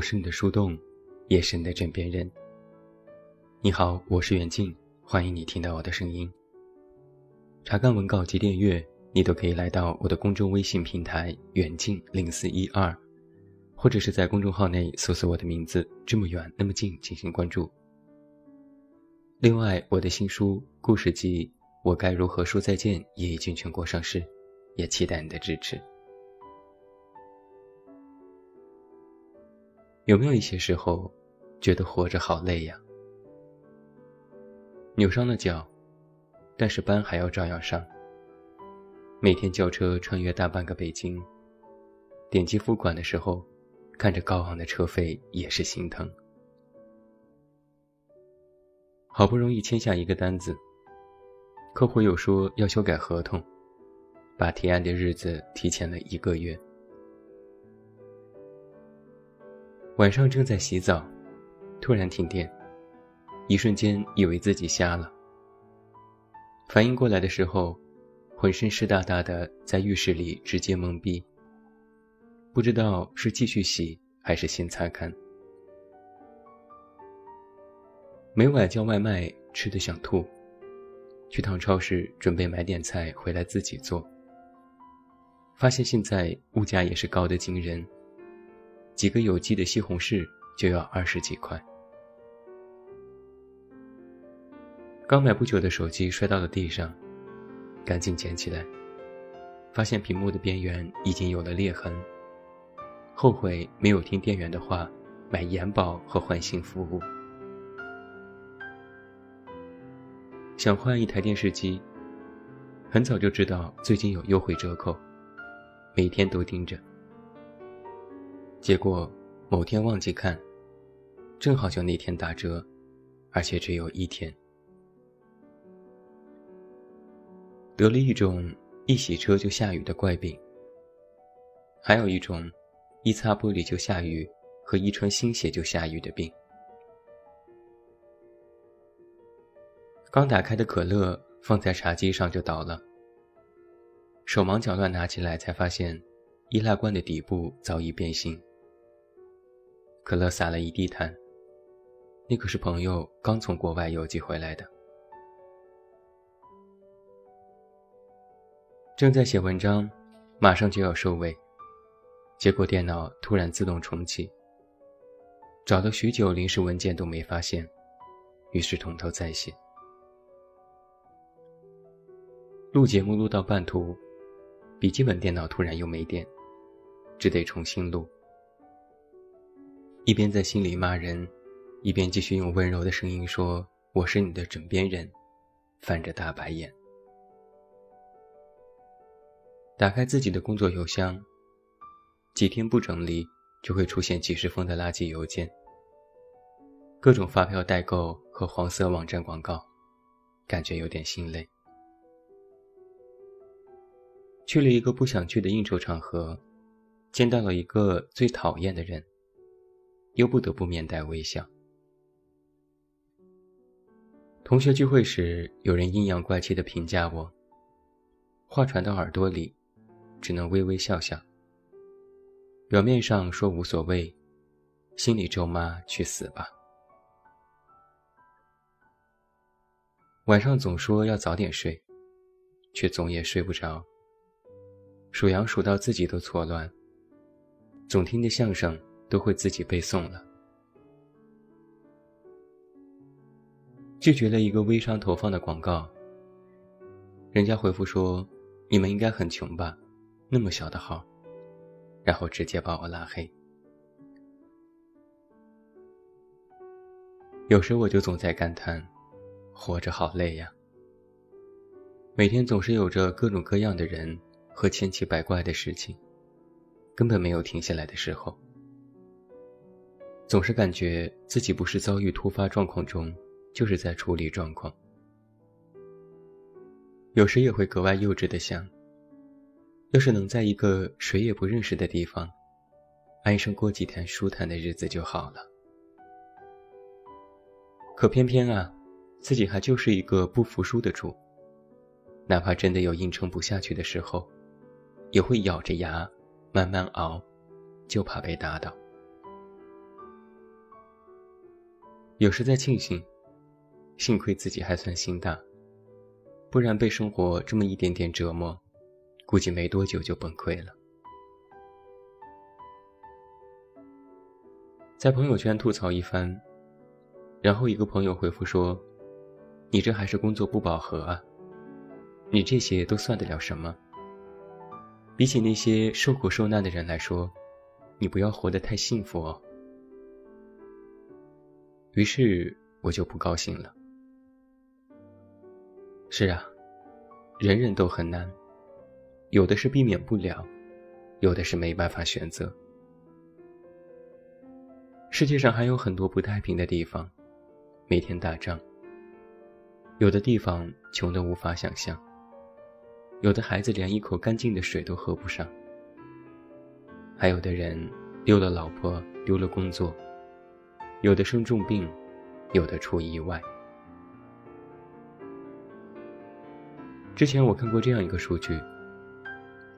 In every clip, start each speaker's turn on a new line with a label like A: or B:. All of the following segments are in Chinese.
A: 我是你的树洞，也是你的枕边人。你好，我是远近，欢迎你听到我的声音。查看文稿及订阅，你都可以来到我的公众微信平台“远近零四一二”，或者是在公众号内搜索我的名字“这么远那么近”进行关注。另外，我的新书故事集《我该如何说再见》也已经全国上市，也期待你的支持。有没有一些时候，觉得活着好累呀？扭伤了脚，但是班还要照样上。每天叫车穿越大半个北京，点击付款的时候，看着高昂的车费也是心疼。好不容易签下一个单子，客户又说要修改合同，把提案的日子提前了一个月。晚上正在洗澡，突然停电，一瞬间以为自己瞎了。反应过来的时候，浑身湿哒哒的，在浴室里直接懵逼。不知道是继续洗还是先擦干。每晚叫外卖吃的想吐，去趟超市准备买点菜回来自己做。发现现在物价也是高的惊人。几个有机的西红柿就要二十几块。刚买不久的手机摔到了地上，赶紧捡起来，发现屏幕的边缘已经有了裂痕。后悔没有听店员的话，买延保和换新服务。想换一台电视机，很早就知道最近有优惠折扣，每天都盯着。结果某天忘记看，正好就那天打折，而且只有一天。得了一种一洗车就下雨的怪病，还有一种一擦玻璃就下雨和一穿新鞋就下雨的病。刚打开的可乐放在茶几上就倒了，手忙脚乱拿起来才发现，易拉罐的底部早已变形。可乐洒了一地毯。那可是朋友刚从国外邮寄回来的。正在写文章，马上就要收尾，结果电脑突然自动重启。找了许久，临时文件都没发现，于是从头再写。录节目录到半途，笔记本电脑突然又没电，只得重新录。一边在心里骂人，一边继续用温柔的声音说：“我是你的枕边人。”翻着大白眼，打开自己的工作邮箱，几天不整理就会出现几十封的垃圾邮件，各种发票代购和黄色网站广告，感觉有点心累。去了一个不想去的应酬场合，见到了一个最讨厌的人。又不得不面带微笑。同学聚会时，有人阴阳怪气地评价我，话传到耳朵里，只能微微笑笑。表面上说无所谓，心里咒骂去死吧。晚上总说要早点睡，却总也睡不着。数羊数到自己都错乱，总听的相声。都会自己背诵了。拒绝了一个微商投放的广告，人家回复说：“你们应该很穷吧，那么小的号。”然后直接把我拉黑。有时我就总在感叹，活着好累呀。每天总是有着各种各样的人和千奇百怪的事情，根本没有停下来的时候。总是感觉自己不是遭遇突发状况中，就是在处理状况。有时也会格外幼稚的想，要是能在一个谁也不认识的地方，安生过几天舒坦的日子就好了。可偏偏啊，自己还就是一个不服输的主，哪怕真的有硬撑不下去的时候，也会咬着牙慢慢熬，就怕被打倒。有时在庆幸，幸亏自己还算心大，不然被生活这么一点点折磨，估计没多久就崩溃了。在朋友圈吐槽一番，然后一个朋友回复说：“你这还是工作不饱和啊？你这些都算得了什么？比起那些受苦受难的人来说，你不要活得太幸福哦。”于是我就不高兴了。是啊，人人都很难，有的是避免不了，有的是没办法选择。世界上还有很多不太平的地方，每天打仗。有的地方穷得无法想象，有的孩子连一口干净的水都喝不上，还有的人丢了老婆，丢了工作。有的生重病，有的出意外。之前我看过这样一个数据：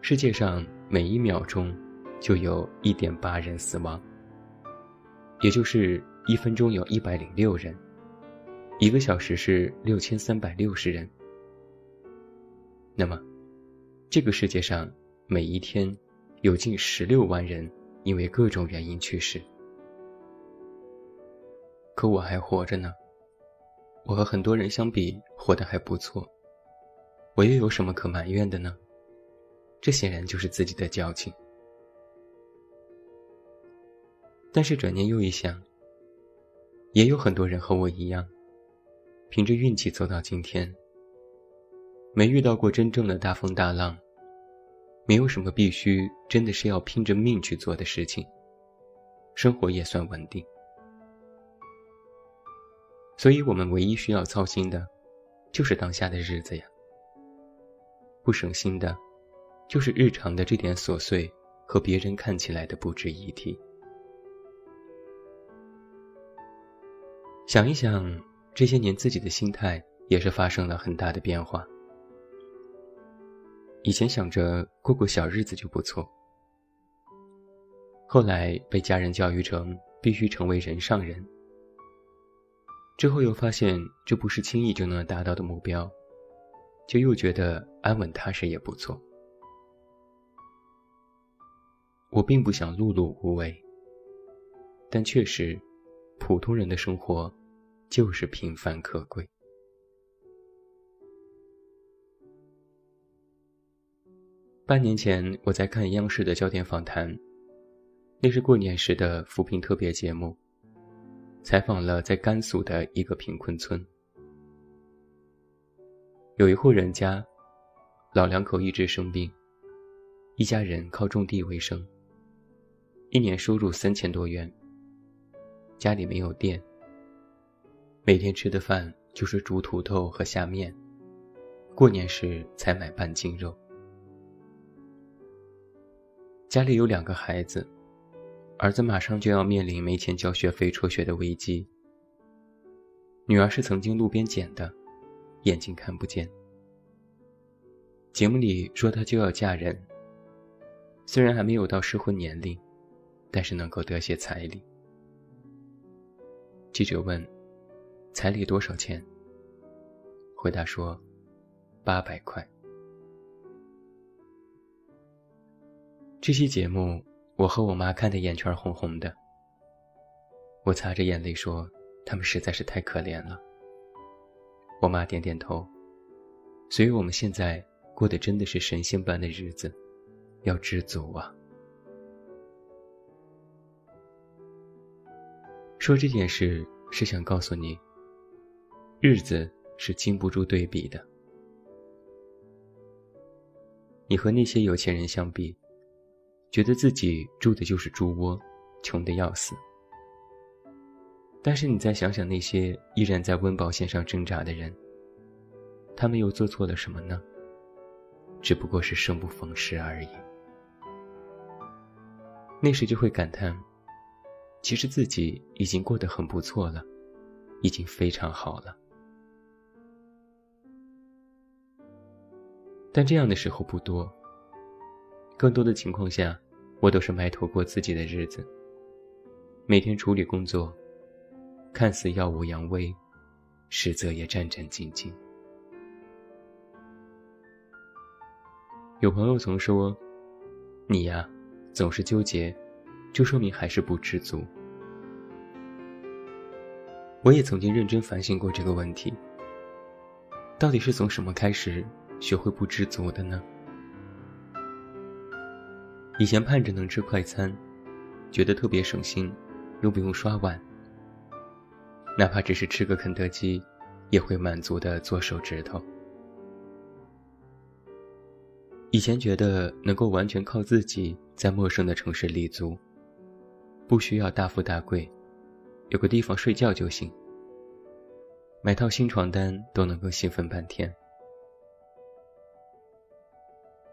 A: 世界上每一秒钟就有一点八人死亡，也就是一分钟有一百零六人，一个小时是六千三百六十人。那么，这个世界上每一天有近十六万人因为各种原因去世。可我还活着呢，我和很多人相比，活得还不错。我又有什么可埋怨的呢？这显然就是自己的矫情。但是转念又一想，也有很多人和我一样，凭着运气走到今天，没遇到过真正的大风大浪，没有什么必须真的是要拼着命去做的事情，生活也算稳定。所以我们唯一需要操心的，就是当下的日子呀。不省心的，就是日常的这点琐碎和别人看起来的不值一提。想一想，这些年自己的心态也是发生了很大的变化。以前想着过过小日子就不错，后来被家人教育成必须成为人上人。之后又发现这不是轻易就能达到的目标，就又觉得安稳踏实也不错。我并不想碌碌无为，但确实，普通人的生活就是平凡可贵。半年前我在看央视的焦点访谈，那是过年时的扶贫特别节目。采访了在甘肃的一个贫困村，有一户人家，老两口一直生病，一家人靠种地为生，一年收入三千多元。家里没有电，每天吃的饭就是煮土豆和下面，过年时才买半斤肉。家里有两个孩子。儿子马上就要面临没钱交学费辍学的危机。女儿是曾经路边捡的，眼睛看不见。节目里说她就要嫁人，虽然还没有到适婚年龄，但是能够得些彩礼。记者问：“彩礼多少钱？”回答说：“八百块。”这期节目。我和我妈看的眼圈红红的，我擦着眼泪说：“他们实在是太可怜了。”我妈点点头，所以我们现在过的真的是神仙般的日子，要知足啊！说这件事是想告诉你，日子是经不住对比的。你和那些有钱人相比。觉得自己住的就是猪窝，穷得要死。但是你再想想那些依然在温饱线上挣扎的人，他们又做错了什么呢？只不过是生不逢时而已。那时就会感叹，其实自己已经过得很不错了，已经非常好了。但这样的时候不多。更多的情况下，我都是埋头过自己的日子，每天处理工作，看似耀武扬威，实则也战战兢兢。有朋友曾说：“你呀，总是纠结，就说明还是不知足。”我也曾经认真反省过这个问题：到底是从什么开始学会不知足的呢？以前盼着能吃快餐，觉得特别省心，又不用刷碗。哪怕只是吃个肯德基，也会满足的做手指头。以前觉得能够完全靠自己在陌生的城市立足，不需要大富大贵，有个地方睡觉就行。买套新床单都能够兴奋半天。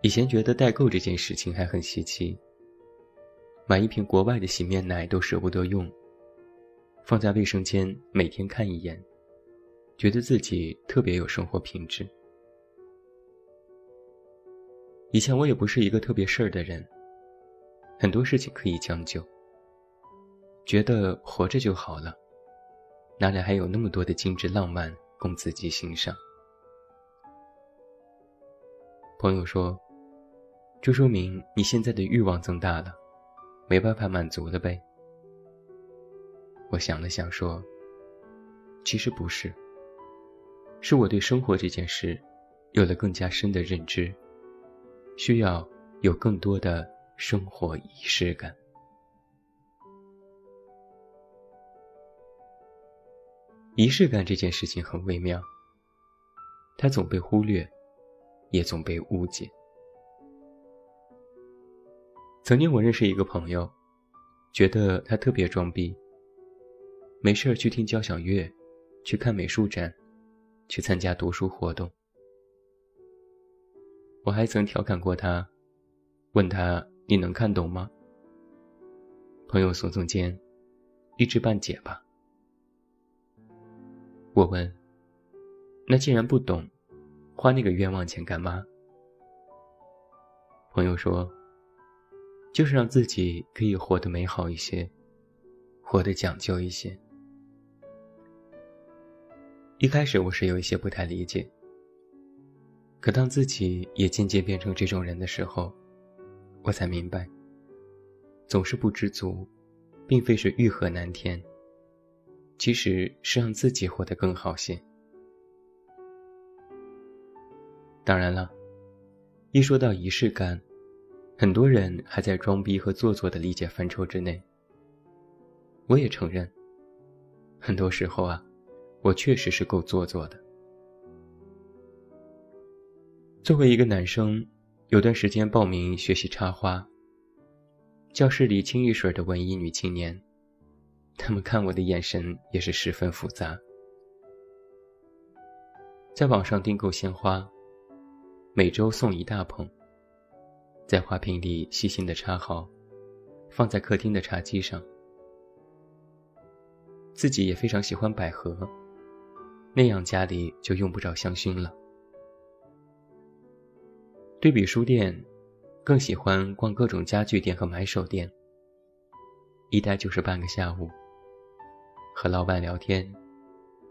A: 以前觉得代购这件事情还很稀奇，买一瓶国外的洗面奶都舍不得用，放在卫生间每天看一眼，觉得自己特别有生活品质。以前我也不是一个特别事儿的人，很多事情可以将就，觉得活着就好了，哪里还有那么多的精致浪漫供自己欣赏？朋友说：“这说明你现在的欲望增大了，没办法满足了呗。”我想了想说：“其实不是，是我对生活这件事有了更加深的认知。”需要有更多的生活仪式感。仪式感这件事情很微妙，它总被忽略，也总被误解。曾经我认识一个朋友，觉得他特别装逼，没事儿去听交响乐，去看美术展，去参加读书活动。我还曾调侃过他，问他：“你能看懂吗？”朋友耸耸肩，一知半解吧。我问：“那既然不懂，花那个冤枉钱干嘛？”朋友说：“就是让自己可以活得美好一些，活得讲究一些。”一开始我是有一些不太理解。可当自己也渐渐变成这种人的时候，我才明白，总是不知足，并非是欲壑难填，其实是让自己活得更好些。当然了，一说到仪式感，很多人还在装逼和做作的理解范畴之内。我也承认，很多时候啊，我确实是够做作的。作为一个男生，有段时间报名学习插花。教室里清一水的文艺女青年，他们看我的眼神也是十分复杂。在网上订购鲜花，每周送一大捧，在花瓶里细心的插好，放在客厅的茶几上。自己也非常喜欢百合，那样家里就用不着香薰了。对比书店，更喜欢逛各种家具店和买手店。一待就是半个下午，和老板聊天，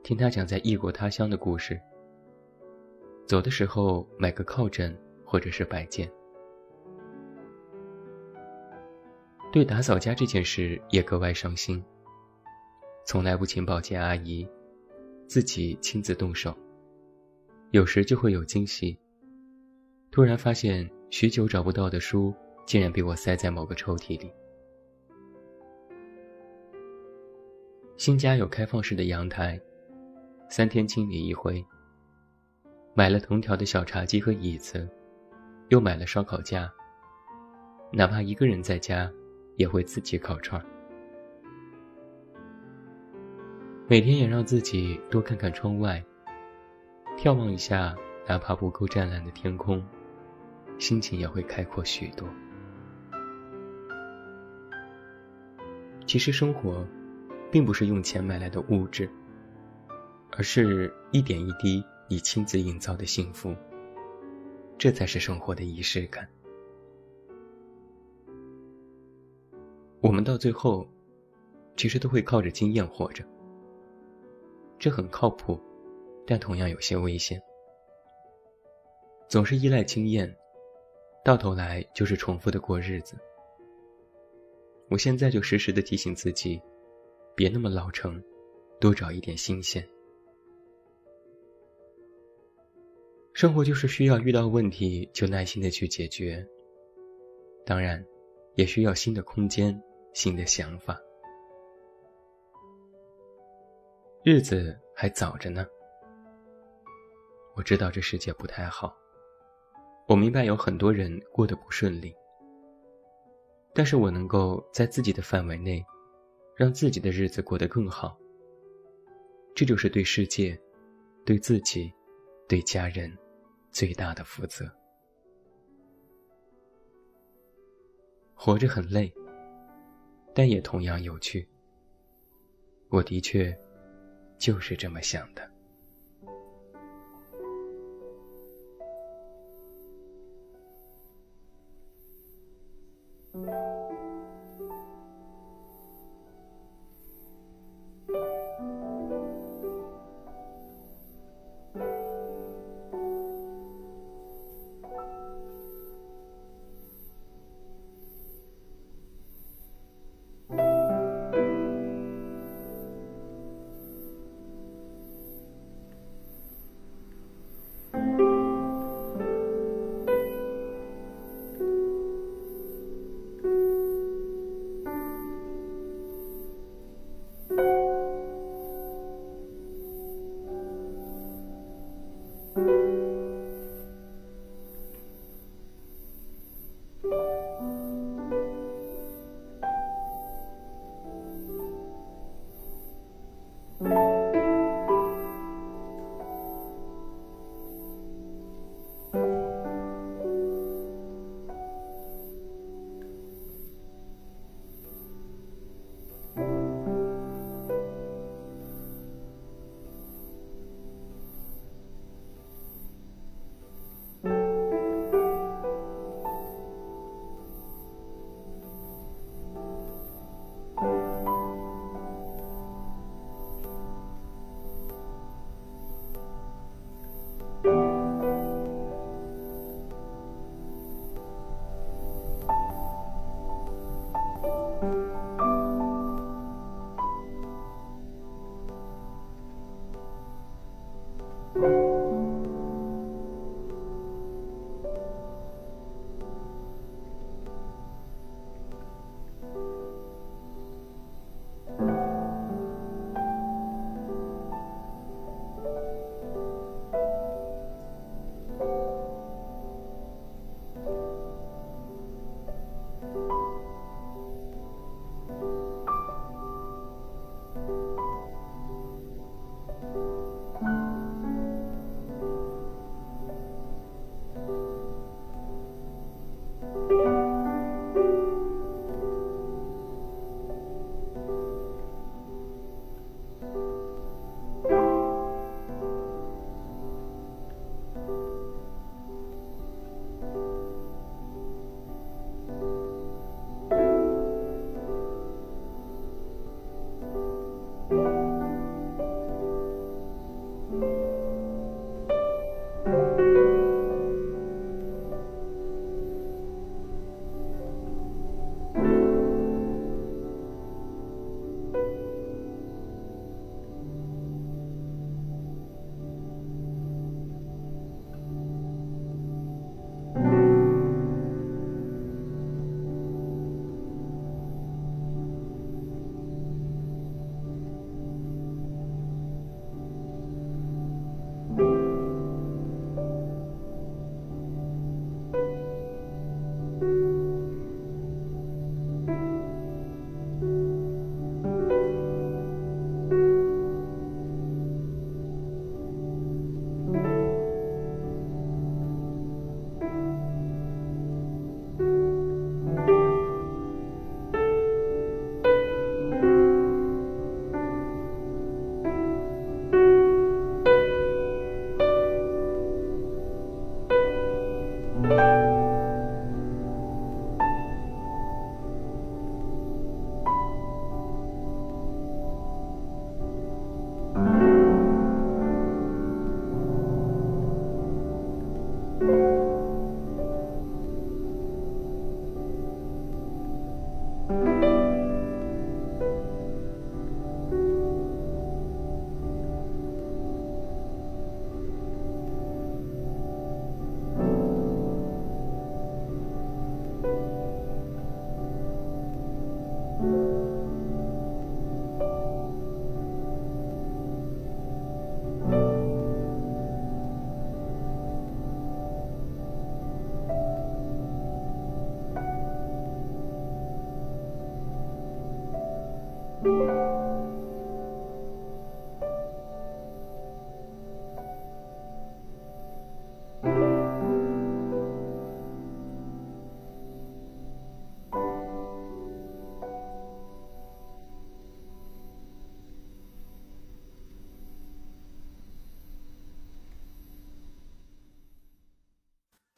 A: 听他讲在异国他乡的故事。走的时候买个靠枕或者是摆件。对打扫家这件事也格外上心，从来不请保洁阿姨，自己亲自动手。有时就会有惊喜。突然发现许久找不到的书，竟然被我塞在某个抽屉里。新家有开放式的阳台，三天清理一回。买了藤条的小茶几和椅子，又买了烧烤架。哪怕一个人在家，也会自己烤串。每天也让自己多看看窗外，眺望一下哪怕不够湛蓝的天空。心情也会开阔许多。其实生活，并不是用钱买来的物质，而是一点一滴你亲自营造的幸福。这才是生活的仪式感。我们到最后，其实都会靠着经验活着。这很靠谱，但同样有些危险。总是依赖经验，到头来就是重复的过日子。我现在就时时的提醒自己，别那么老成，多找一点新鲜。生活就是需要遇到问题就耐心的去解决，当然，也需要新的空间、新的想法。日子还早着呢，我知道这世界不太好，我明白有很多人过得不顺利，但是我能够在自己的范围内，让自己的日子过得更好。这就是对世界、对自己、对家人。最大的负责。活着很累，但也同样有趣。我的确就是这么想的。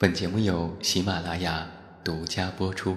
A: 本节目由喜马拉雅独家播出。